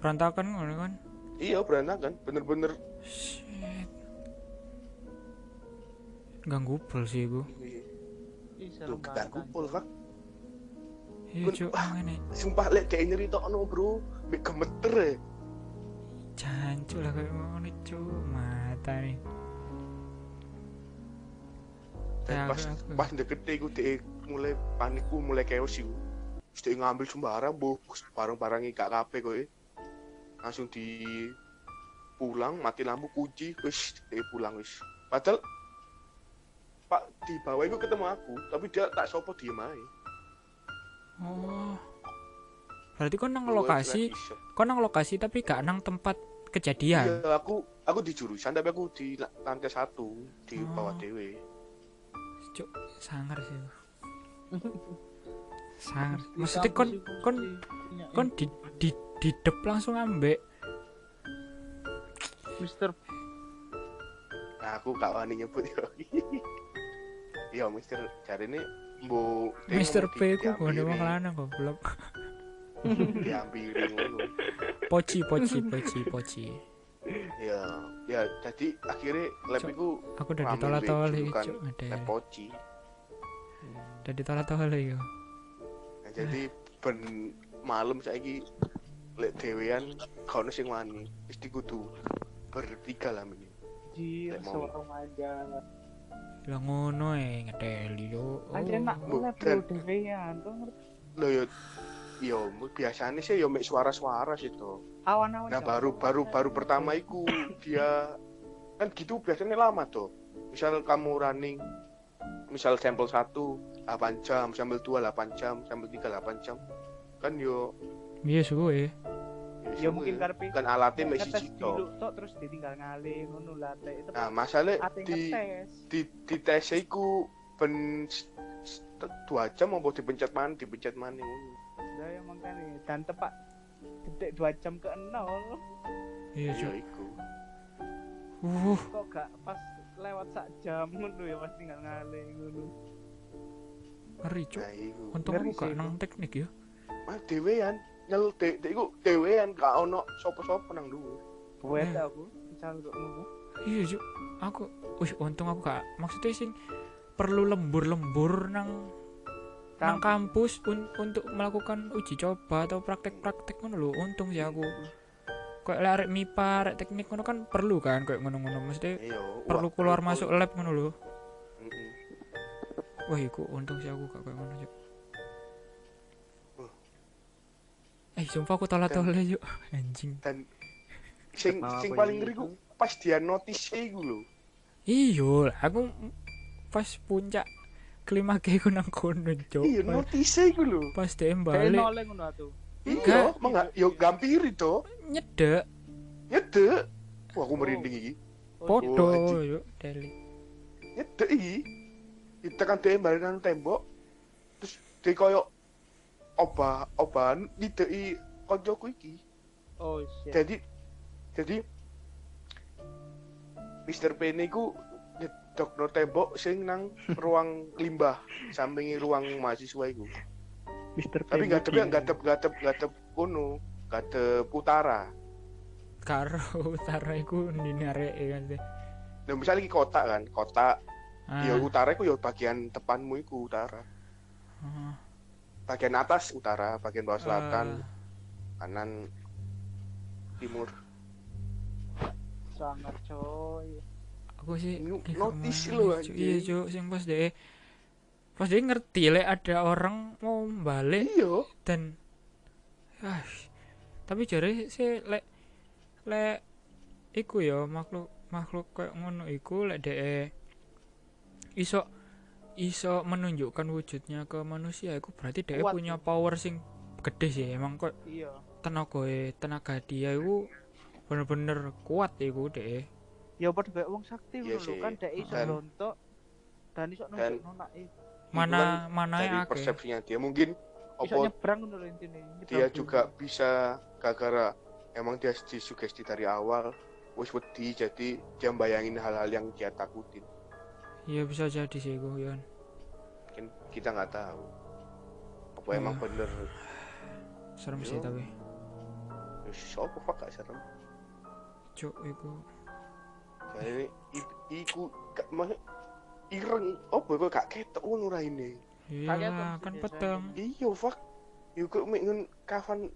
Berantakan ngono kan? iya berantakan bener-bener Shit. Ganggu pol sih Ih, tuh kumpul anjing. pak Iya, cuk, ah. ngene. sumpah lek kayak nyerita no bro Bik gemeter ya Jancuk lah kayak ngono, cuk. Mata nih. dan Ya, pas aku- aku- pas deket iku mulai panikku mulai chaos iku Terus dia ngambil sembarang bu barang-barang gak kape kok langsung di pulang mati lampu kunci wis dia pulang wis padahal pak di bawah itu ketemu aku tapi dia tak sopo diem aja Oh. Berarti kon nang lokasi, kon nang lokasi tapi gak nang tempat kejadian. iya aku aku di jurusan tapi aku di la- lantai satu di Oh. bawah dewe Cuk, sangar sih. sangar. Maksudnya kon kon kon di di di dep langsung ambek. Mister Nah, aku gak wani nyebut yo. Yo, Mister cari ini Bu Mister P ku gone wong lanang goblok. Diampiri ngono. Poci, poci, poci, poci. Ya, ya jadi akhirnya lab iku Aku udah iki, Bukan cuk. Ada. lab poci. Udah ditolak-tolak iki. Nah, jadi ben malam saiki lek dewean ono sing wani wis dikudu bertiga lah Jir, Lek mau. seorang aja. Lah ngono e ngeteli yo. Aja nak bro dewean. Tuh ngerti. lo yo yo biasanya sih yo mek suara-suara sih tuh Awan-awan. nah baru baru baru pertama iku dia kan gitu biasanya lama tuh misal kamu running misal sampel 1 8 jam sampel 2 8 jam sampel 3 8 jam kan yo. Iya suwe. Ya mungkin karepe kan alatnya dulu toh. tok terus ditinggal ngalih ngono lah itu nah masalah di di di tes iku ben s- s- dua jam mau dipencet mana dipencet mana ngono. Saya makanya dan tepat detik dua jam ke nol Iya iya cuk. iku. Uh, kok gak pas lewat sak jam ngono ya pas tinggal ngalih ngono. Ngeri cuk. nah iku. Untung aku gak sih, nang teknik ya. mah dewean nyel de, de iku dewean gak ono sopo-sopo nang dhuwur. Buat aku misal kok ngono. Iya cuk. Aku wih untung aku gak. Maksudnya sing perlu lembur-lembur nang nang kampus un- untuk melakukan uji coba atau praktek-praktek ngono lho. Untung sih aku. Kayak lek arek MIPA, arek teknik ngono kan perlu kan kayak ngono-ngono mesti iya perlu keluar masuk lab ngono lho. Wah, iku untung sih aku gak kayak ngono cuk. Eh, sumpah aku tolak-tolak yuk. Anjing. dan sing sing paling ngeri ku pas dia notice iku lho Iya, aku pas puncak kelima ke aku nang kono, Cuk. iya Pas- notice iku lho. Pas DM balik. balik noleng ngono atuh iya yo gampiri to nyedek. Nyedek. Wah aku merinding iki. Podo anjing. yuk deli. nyedek iki. Ditekan dia balik nang tembok. Terus dia koyo obah obahan nyedeki koncoku iki. Oh shit. Jadi jadi Mr. P niku nyedok no tembok sing nang ruang limbah sampingi ruang mahasiswa iku. Mister tapi nggak tapi nggak tep nggak tep nggak tep kono nggak tep utara. Karo utara iku ndine areke kan. teh. nah misalnya iki kota kan kota Ah, ya utara iku ya bagian depanmu iku utara. Ah, bagian atas utara bagian bawah selatan ah. kanan timur. Sangat coy aku sih notice ke mana, lho, Cuk. iya cuk sing pas deh. Pas dia ngerti lek ada orang mau balik iya. dan ah, tapi jare sih lek lek iku ya makhluk makhluk kayak ngono iku lek dhek iso iso menunjukkan wujudnya ke manusia iku berarti dia punya power sing gede sih emang kok iya. tenaga tenaga dia iku bener-bener kuat iku deh ya padha wong sakti Iya ngono lho kan dek iso Dan- lontok dan iso Dan- nunjuk nonak iso mana kan mana dari ya akeh. persepsinya dia. Mungkin apa nyebrang ngono intine dia juga bisa gara-gara emang dia disugesti dari awal wis wedi jadi dia bayangin hal-hal yang dia takutin. Iya bisa jadi sih iku Yon mungkin kita nggak tahu apa emang Hmm. bener. Serem sih tapi. Ya, siapa pak? Gak serem. Cuk iku i- iku gak ireng apa kok gak ketok ngono raine iya kan peteng iya fuck. Yo kok mek ngen kafan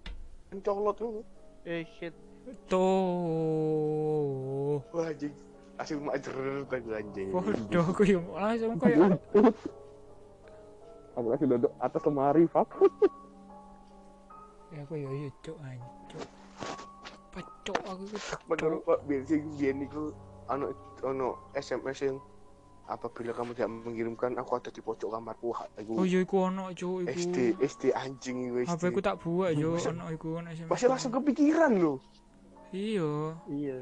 mencolot ngono. Eh shit. Tuh. Wah anjing. Langsung majer kan anjing. Bodoh aku ya langsung kayak Aku lagi duduk atas lemari, Pak. ya aku ya iya cuk ancuk pecok aku menurut Pak Bensin biar niku ano ano SMS yang apabila kamu tidak mengirimkan aku ada di pojok kamarku Wah, oh aku iya iku ono cuk iku. SD SD anjing iku HP ku SD tak buat yo ono iku ono SMS masih langsung kepikiran loh iya. Iya.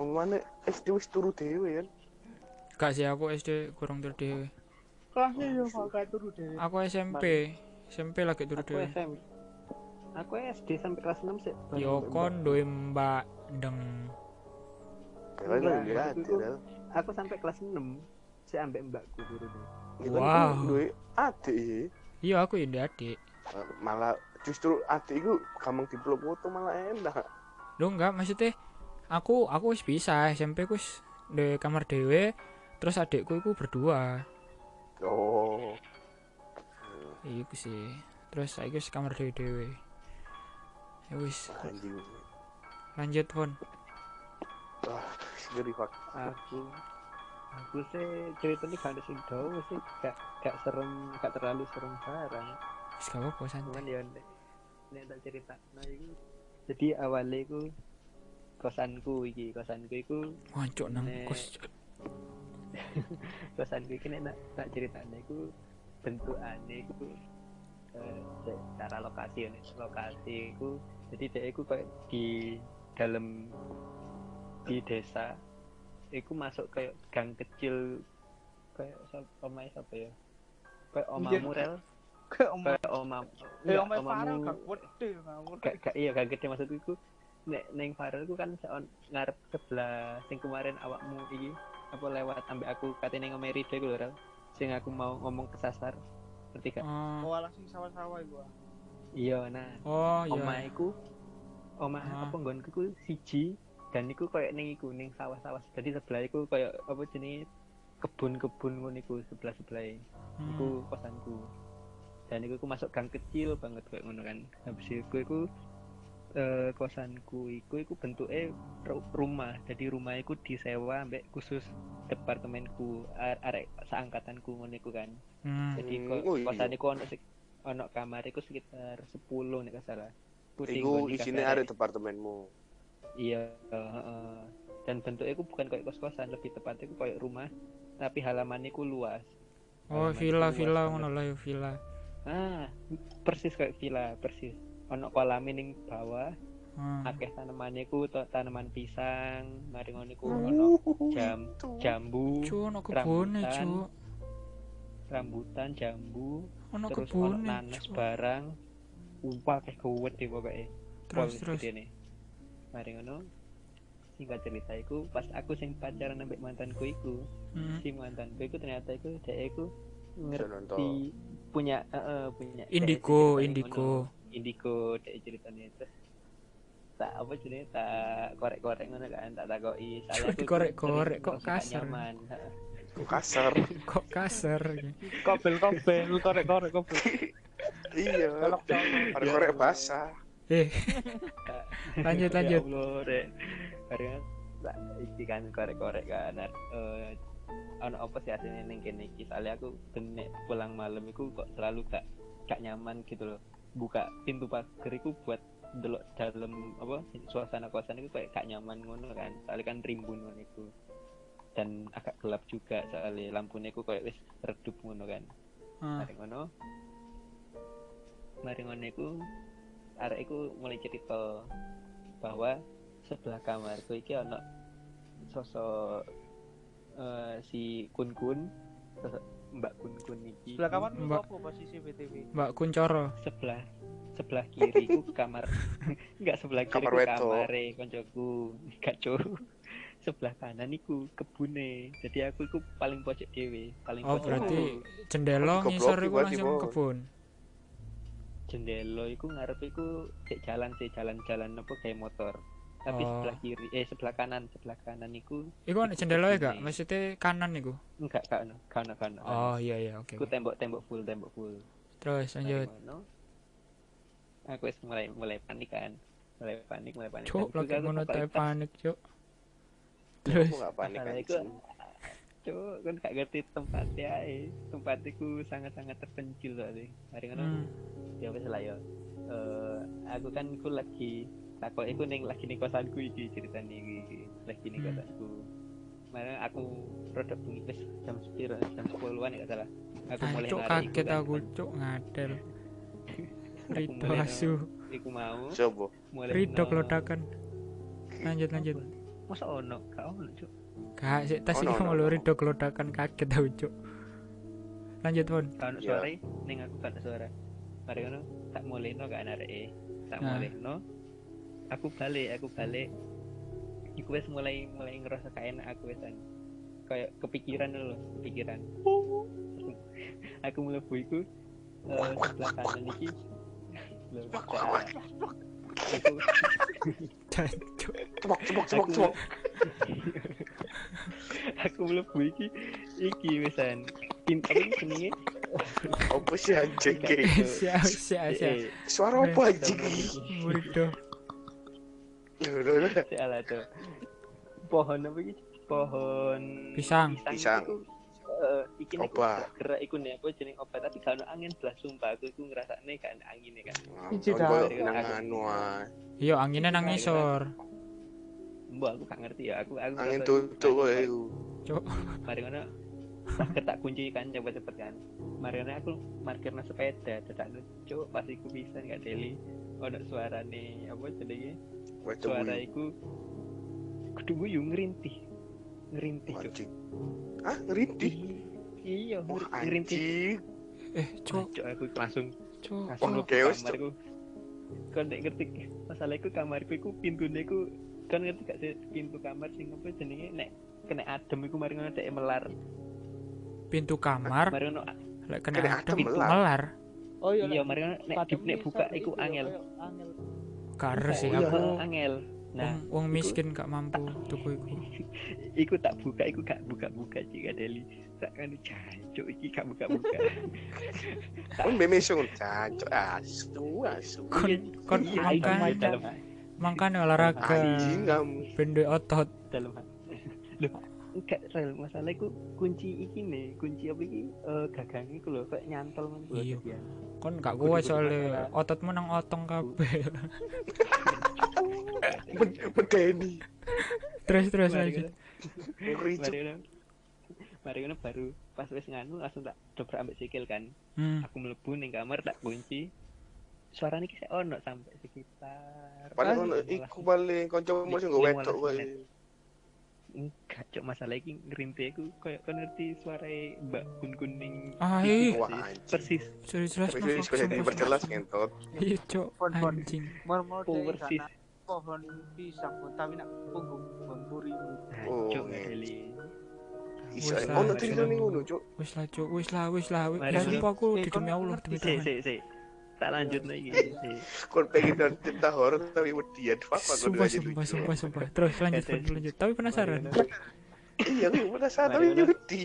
Wong mana SD wis turu dewe kan? Gak sih aku SD kurang tur dhewe. Kelasnya yo kok gak turu deh aku SMP SMP lagi tur Aku dhewe. SM. Aku SD sampai kelas 6 sih. yo kon duwe mbak deng lihat itu- ya. Aku sampai kelas 6 saya ambek mbakku dulu deh. kita Wow. duwe adik ya iya aku ini adik. Malah justru adik itu gampang dipeluk foto malah enak. Lho enggak maksudnya aku aku wis bisa SMP ku wis di kamar dewe terus adikku iku berdua. Oh. Iku sih. Terus saya wis kamar dewe dewe Ya wis, lanjut. Pon. Wah ngeri aku aku sih ceritanya gak ada sing dawa sih gak gak serem gak terlalu serem barang gak apa-apa cuman santai. ya nek tak cerita nah itu jadi awalnya iku kosanku iki kosanku iku Wancuk nang kos. kosanku iki nek tak, ceritanya iku bentukane iku eh, secara lokasi nek lokasi iku jadi dia iku kayak di dalam di desa iku masuk kayak gang kecil kayak sap- omahe siapa ya kayak omamu rel Ke kayak omam Eh, enggak, om Farel omamu gak gede ngawur. gak gak iya gak gede maksudku iku nek neng Farel ku kan seon ngarep sebelah sing kemarin awakmu iki apa lewat ambek aku katene ngomeri dhewe lho Rel sing aku mau ngomong kesasar ngerti gak Oh, Oh, langsung sawah-sawah iku. ah. iya nah oh omah iya. iku omah Ah. apa nggonku ku siji dan iku koyo ning iku ning sawah-sawah. Jadi sebelah iku koyo apa jenenge? Kebun-kebun ngono iku sebelah-sebelah. Hmm. iku kosanku. Dan iku, iku masuk gang kecil banget kayak ngono kan. Habis itu iku eh, kosanku iku iku bentuknya ru- rumah. Jadi rumah iku disewa ambek khusus departemenku are- arek seangkatanku ngono iku kan. Hmm. jadi Hmm, ko- oh iya. kosan iku ono ono kamar iku sekitar 10 nek salah. Iku iku isine ada departemenmu Iya, heeh. dan bentuknya itu bukan kayak kos-kosan, lebih tepatnya itu kayak rumah, tapi halamannya ku luas. Oh, ku villa-villa luas ngono lah ya villa. Ah, persis kayak villa, persis. Ono kolam ning bawah, Hmm. akeh tanamannya ku to- tanaman pisang, mari ngono iku ono jam jambu, Cuk, ono kebune, rambutan. cuk. rambutan, jambu, Ono terus ono kebune. nanas barang. Upah kayak gawet deh pokoknya. Terus terus. Mari ngono. Singkat cerita iku pas aku sing pacaran ambek mantanku iku, Hmm. si mantanku iku ternyata iku dhek iku ngerti punya eh, eh, punya Indigo, indigo. ngono. indigo dhek ceritanya terus tak apa jenenge tak korek-korek ngono kan tak takoki soalnya aku dikorek-korek, sering kok kasar. nyaman Heeh. Kok kasar Kok kasar. Kobel-kobel, korek-korek kobel. iya Kolok colok. ada korek basah Eh, lanjut Ya lanjut. Allah, Rek. Bareng tak iki kan korek-korek kan. Eh ono apa sih aslinya ning kene iki? Soalnya aku ben nek pulang malam iku kok selalu gak gak nyaman gitu loh. Buka pintu pagar iku buat delok dalam apa suasana kosan itu kayak gak nyaman ngono kan. Soalnya kan rimbun ngono iku. Dan agak gelap juga soalnya lampunya iku kayak wis redup ngono kan. Ah, Mari ngono. Mari ngono iku arek iku mulai cerita bahwa sebelah kamarku iki ono sosok eh, si Kun Kun sosok Mbak Kun Kun iki Sebelah kamar Mbak. apa posisi BTW? Mbak Kuncoro. sebelah sebelah kiri ku kamar enggak sebelah kiri Kamar ku wedok. kamare koncoku enggak sebelah kanan iku kebune jadi aku iku paling pojok dewe paling Oh, pojok berarti jendela ngisor iku langsung kebun. Jendela iku ngarep iku cek jalan sih jalan-jalan apa kayak motor tapi Oh. sebelah kiri eh sebelah kanan sebelah kanan iku Iku ana Iku jendela ya gak? Maksudnya kanan iku. enggak kak no kano kano Oh iya iya oke. iku oke. tembok-tembok full tembok full Terus lanjut. aku wis mulai mulai panik kan mulai panik mulai panik Cuk, lagi ngono panik, cuk. Terus aku gak panik iku, anjing Cuk, kan gak ngerti tempatnya ae. Tempatku sangat-sangat terpencil soalnya. Mari ngono. hmm. Ya wis lah ya. Eh, aku kan ku lagi takut iku ning lagi ning kosanku iki ceritane iki. Lagi ning Hmm. kosanku. Mana aku produk bengi wis jam 10 jam 10-an ya salah. Aku mulai Cuk kaget kan, aku, cuk ngadel. Aku Rido asu. Iku mau coba Rido kelodakan. Lanjut lanjut. Masa ono? Gak ono, Cuk. Gak sik tas Oh, iki mau rido kelodakan kaget aku, cuk. Lanjut, Pon. Gak ono Ya. suara ning aku gak ada suara. Mari ngono, tak mulihno gak ana areke. Tak Nah. mulihno. Aku balik, aku balik. Iku wis mulai mulai ngerasa gak enak aku wisan. Kayak kepikiran lho, kepikiran. aku mulai iku eh, sebelah kanan iki. Aku Cuk. cebok cebok cebok aku cebok aku mlebu iki iki wisan pintu apa jenenge Apa sih anjing? Siap, siap, siap. Eh, Suara apa anjing ki? Waduh. Salah tuh pohon apa iki pohon Pisang. Pisang. iku, eh, iki nih Obat. gerak iku nih apa jeneng obat tapi gak ono angin belas sumpah aku iku ngrasakne gak ada angin kan Kon dah. koyo nang anu ae. Iya, anginnya nang ngisor. Mbok aku gak ngerti ya. Aku aku Angin ngerasa- tutuk koyo iku. mari ngono tak kunci kan cepet-cepet kan. Mari ngono aku parkirna sepeda dadak cuk pas iku bisa gak deli. Ono suarane apa jenenge? Suara iku kudu guyu ngerintih. Ngerintih cuk. Ah, ngerintih. iya ngerintih. Eh, cok, cuk aku langsung cok. langsung mlebu chaos, kamarku. kan nek ngerti masalahku kamarku iku pintune ku kan ngerti gak sih pintu kamar sing apa jenenge nek kena adem iku mari ngono melar Pintu kamar mari ngono lek Kena kena adem adem melar. melar. Oh iya mari ngono nek di, nek buka iku angel Angel. Karo sih iya. aku. angel nah Wong, miskin gak mampu tuku iku. iku tak buka iku gak buka-buka jika Deli tak kan jancuk iki gak buka-buka Kon memesung jancuk asu asu. Kon kon Iya, makan makan olahraga. Bendo otot. dalam Loh, enggak rel masalah iku kunci iki nih kunci apa iki eh gagang iku lho kayak nyantol men Iya. Kon gak kuat soalnya ototmu nang otong kabeh. Medeni. terus terus lanjut. mari mari ngono baru pas wis nganu langsung tak dobrak ambek sikil kan Hmm. aku mlebu ning kamar tak kunci suaranya ki sik ono sampai sekitar Padahal ono belas iku paling kancamu sing nggo belas kowe. enggak cok masalah iki ngerinte aku koyo kon ngerti suara mbak kun kuning Ah, iya. Wah, persis. anjing. persis bisa sumpah, diperjelas ngentot. Iya, cok. Anjing. Mau-mau Oh, deh persis. pohon pisang pun tapi nak punggung bangkuri. Oh, Cok, iya. Deli. Iso Wis lah, ono wis cerita lah. ning ngono cuk. Wis lah, cok. Wis lah, wis lah. Sumpah aku Eh, demi Allah, demi Sik, Tuhan. sik, sik. Tak lanjut lagi. Kon pengen dan cerita horor tapi wedi apa kon Sumpah, sumpah, sumpah, sumpah. Terus lanjut, Terus. lanjut, lanjut. Tapi penasaran. Iya, aku penasaran tapi wedi.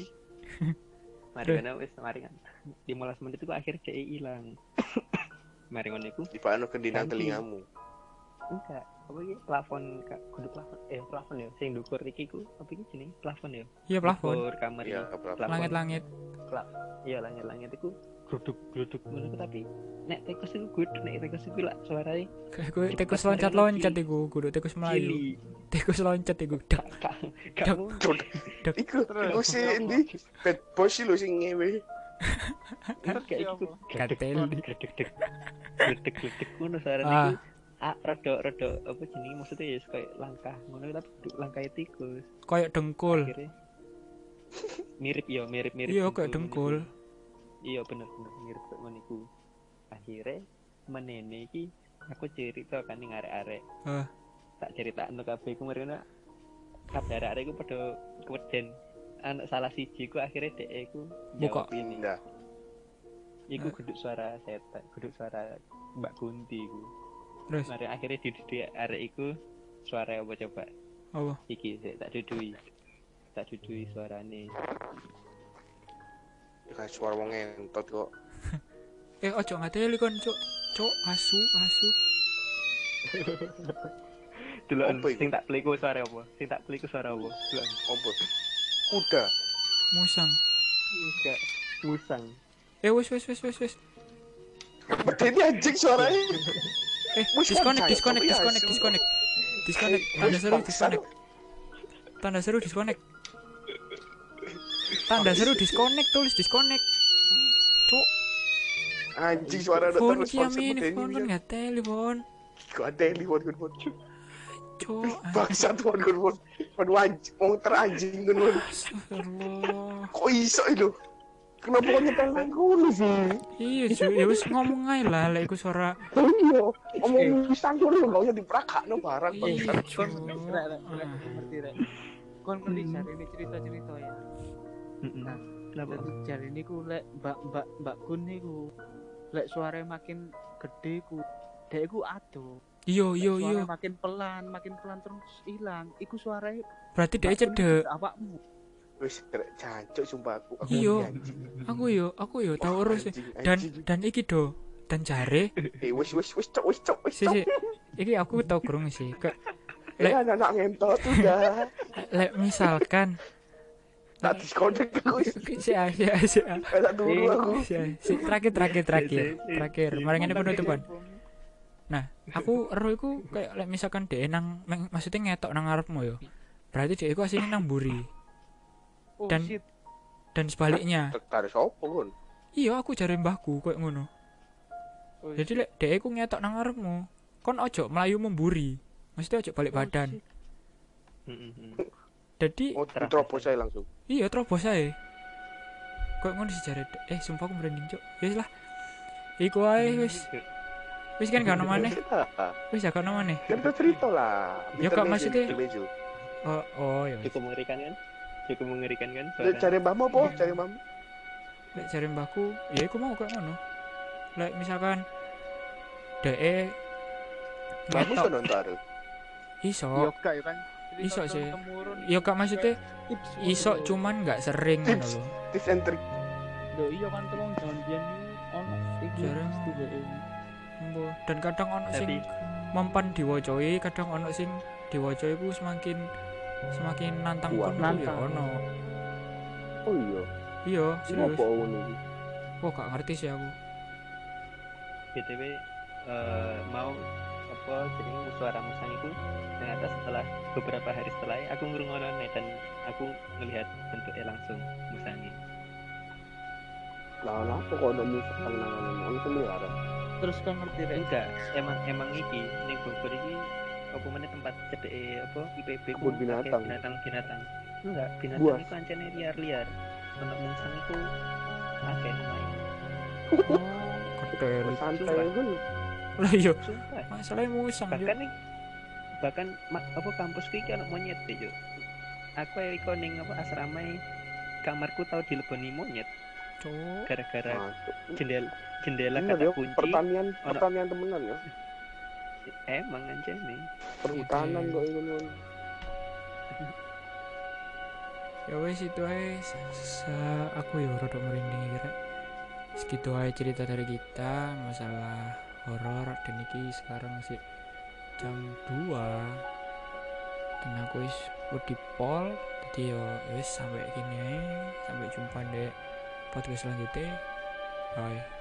Mari ngono wis mari kan. 15 menit itu akhir CI hilang. Mari ngono iku Di pano kendinang Ganti. telingamu. enggak apa iki plafon kak kudu plafon eh plafon ya sing ndukur iki ku apa iki jenenge plafon ya Iya, plafon. Ndukur kamar Iya, apa Plafon. Langit-langit. iya langit-langit iku gruduk ngono ku tapi nek tikus iku guduk nek tikus iku lak suarane Kayak gue tikus loncat-loncat iku, kudu tikus melayu. Tikus loncat iku. Dak, Dak. mungkin Iku, iku si endi? Bad boy sih lho sing ngewe. Enggak iku Kateli. gredeg gredeg gredeg gredeg ngono suarane Ah. iku ah rada rada apa jenenge maksudnya ya kayak langkah ngono tapi langkah tikus Kayak dengkul. mirip ya mirip mirip Iya, kayak dengkul. Iya bener bener. Mirip kayak ngono iku. Akhirnya menene iki aku cerita kan ning arek-arek. Ah. tak cerita untuk kabeh iku mereka kabeh arek iku padha keweden anak salah siji ku akhirnya dek iku Buka. jawab ini. Pindah. iku geduk suara setan geduk suara Mbak Kunti iku. Terus? Mari akhirnya di di arek iku suara apa coba? Apa? iki sik tak dudui. Tak dudui suarane Kayak suara wong ngentot kok. Eh, ojo ngateli kon, cok. Cok, asu, asu. Iku? sing tak peliku suara apa? Sing tak peliku suara apa? Deloken. Apa? Kuda. Musang. Enggak. Musang. Eh, wis wis wis wis wis. Medeni anjing suaranya. Eh, Wis, disconnect, disconnect, disconnect, disconnect. Disconnect. Tanda seru disconnect. Tanda seru disconnect. Tanda seru disconnect, tulis disconnect. Cok, Anjing suara ada terus ki bangsa amin, medeni. phone kan nggak telepon. Kok ada tuh phone phone. Phone anjing, wong teranjing kan astagfirullah. Kok iso itu? Kenapa kau nyetel lagu lu sih? Iya, cuy, ya wis ngomong ae lah, lek iku suara Oh iya, barang Iya, ngerti rek. Kon ngerti jari ini cerita-cerita ya. Nah, Kenapa? Jadi ini ku lek mbak mbak mbak kun niku lek suaranya makin gede ku dek ku ado. Iya, iya, Lek iya. suaranya makin pelan, makin pelan terus hilang. Iku suaranya Berarti kun cedek. awakmu. wis jancuk sumpah aku aku Iya. anjing. aku yo aku yo tau Wah, urus dan anjing. dan iki do dan jare eh wis wis wis cok wis cok wis cok si, iki aku tau kurung sih ke eh anak-anak ngentot udah lek misalkan tak diskonek aku. Wis si si si Eh, tak turu aku. terakhir terakhir terakhir terakhir. Mari ini penutupan nah aku ero iku kayak lek misalkan dhek nang maksudnya ngetok nang ngarepmu yo. Berarti dhek iku asline nang mburi. Oh Dan- dan sebaliknya. Kare sopo kon iya aku jare mbahku koyo ngono. Oh, jadi lek dhek iku ngetok nang ngarepmu kon ojo melayu memburi. Mesti ojo balik badan. Mm-mm. Jadi oh diterobos saya langsung? Iya terobos ae koyo ngono sih jare? Eh sumpah aku merinding cuk. Wis lah. Iku ae wis. Wis kan gak ono maneh. Wis gak ono maneh. Cerita cerita lah. Ya, Kak, maksudnya- oh oh ya wis. cukup mengerikan kan? Cukup mengerikan kan cari mbahmu apa? Cari mbahmu. Lek jare mbahku ya iku mau koyo ngono. Lek misalkan mbahmu ngetok. iso nonton? Iso. Yo gak ya kan Iso sih. temurun ya gak maksudnya iso cuman gak sering Tips. lho. tips and trick. Iya kan tolong jangan iki ono Jarang. dan kadang ono sing mempan diwacoi kadang ono sing diwacoi ku semakin semakin nantang pun ya ono. Oh iya. iya serius. wah gak ngerti sih aku. Btw eh, mau apa jadi suara musang itu ternyata setelah beberapa hari setelah aku ngurungono dan aku melihat bentuknya langsung musangnya Lah lah kok ono musang nang ngono. Ono semeliara. terus kan ngerti enggak emang emang iki ning Bogor iki apa mana tempat CDE apa IPB ku binatang. binatang binatang enggak binatang Buas. itu ancene liar-liar ono musang itu akeh main kedel Santai kan. Lah iya sumpah masalahnya musang bahkan nih bahkan ma- apa kampus iki ono monyet deh Cuk. aku iko ning apa asrama kamarku tau dileboni monyet Cuk. gara-gara Masuk. jendela jendela Ini kata ya kunci pertanian Ono. pertanian temenan ya. emang anjene Perhutanan Ide. kok ngono. ya wes itu aja sa- aku ya rada merinding iki rek segitu aja cerita dari kita masalah horor dan iki sekarang sih jam 2 dan aku wis wedi pol jadi yo wis sampai aja sampai jumpa deh podcast selanjutnya. Bye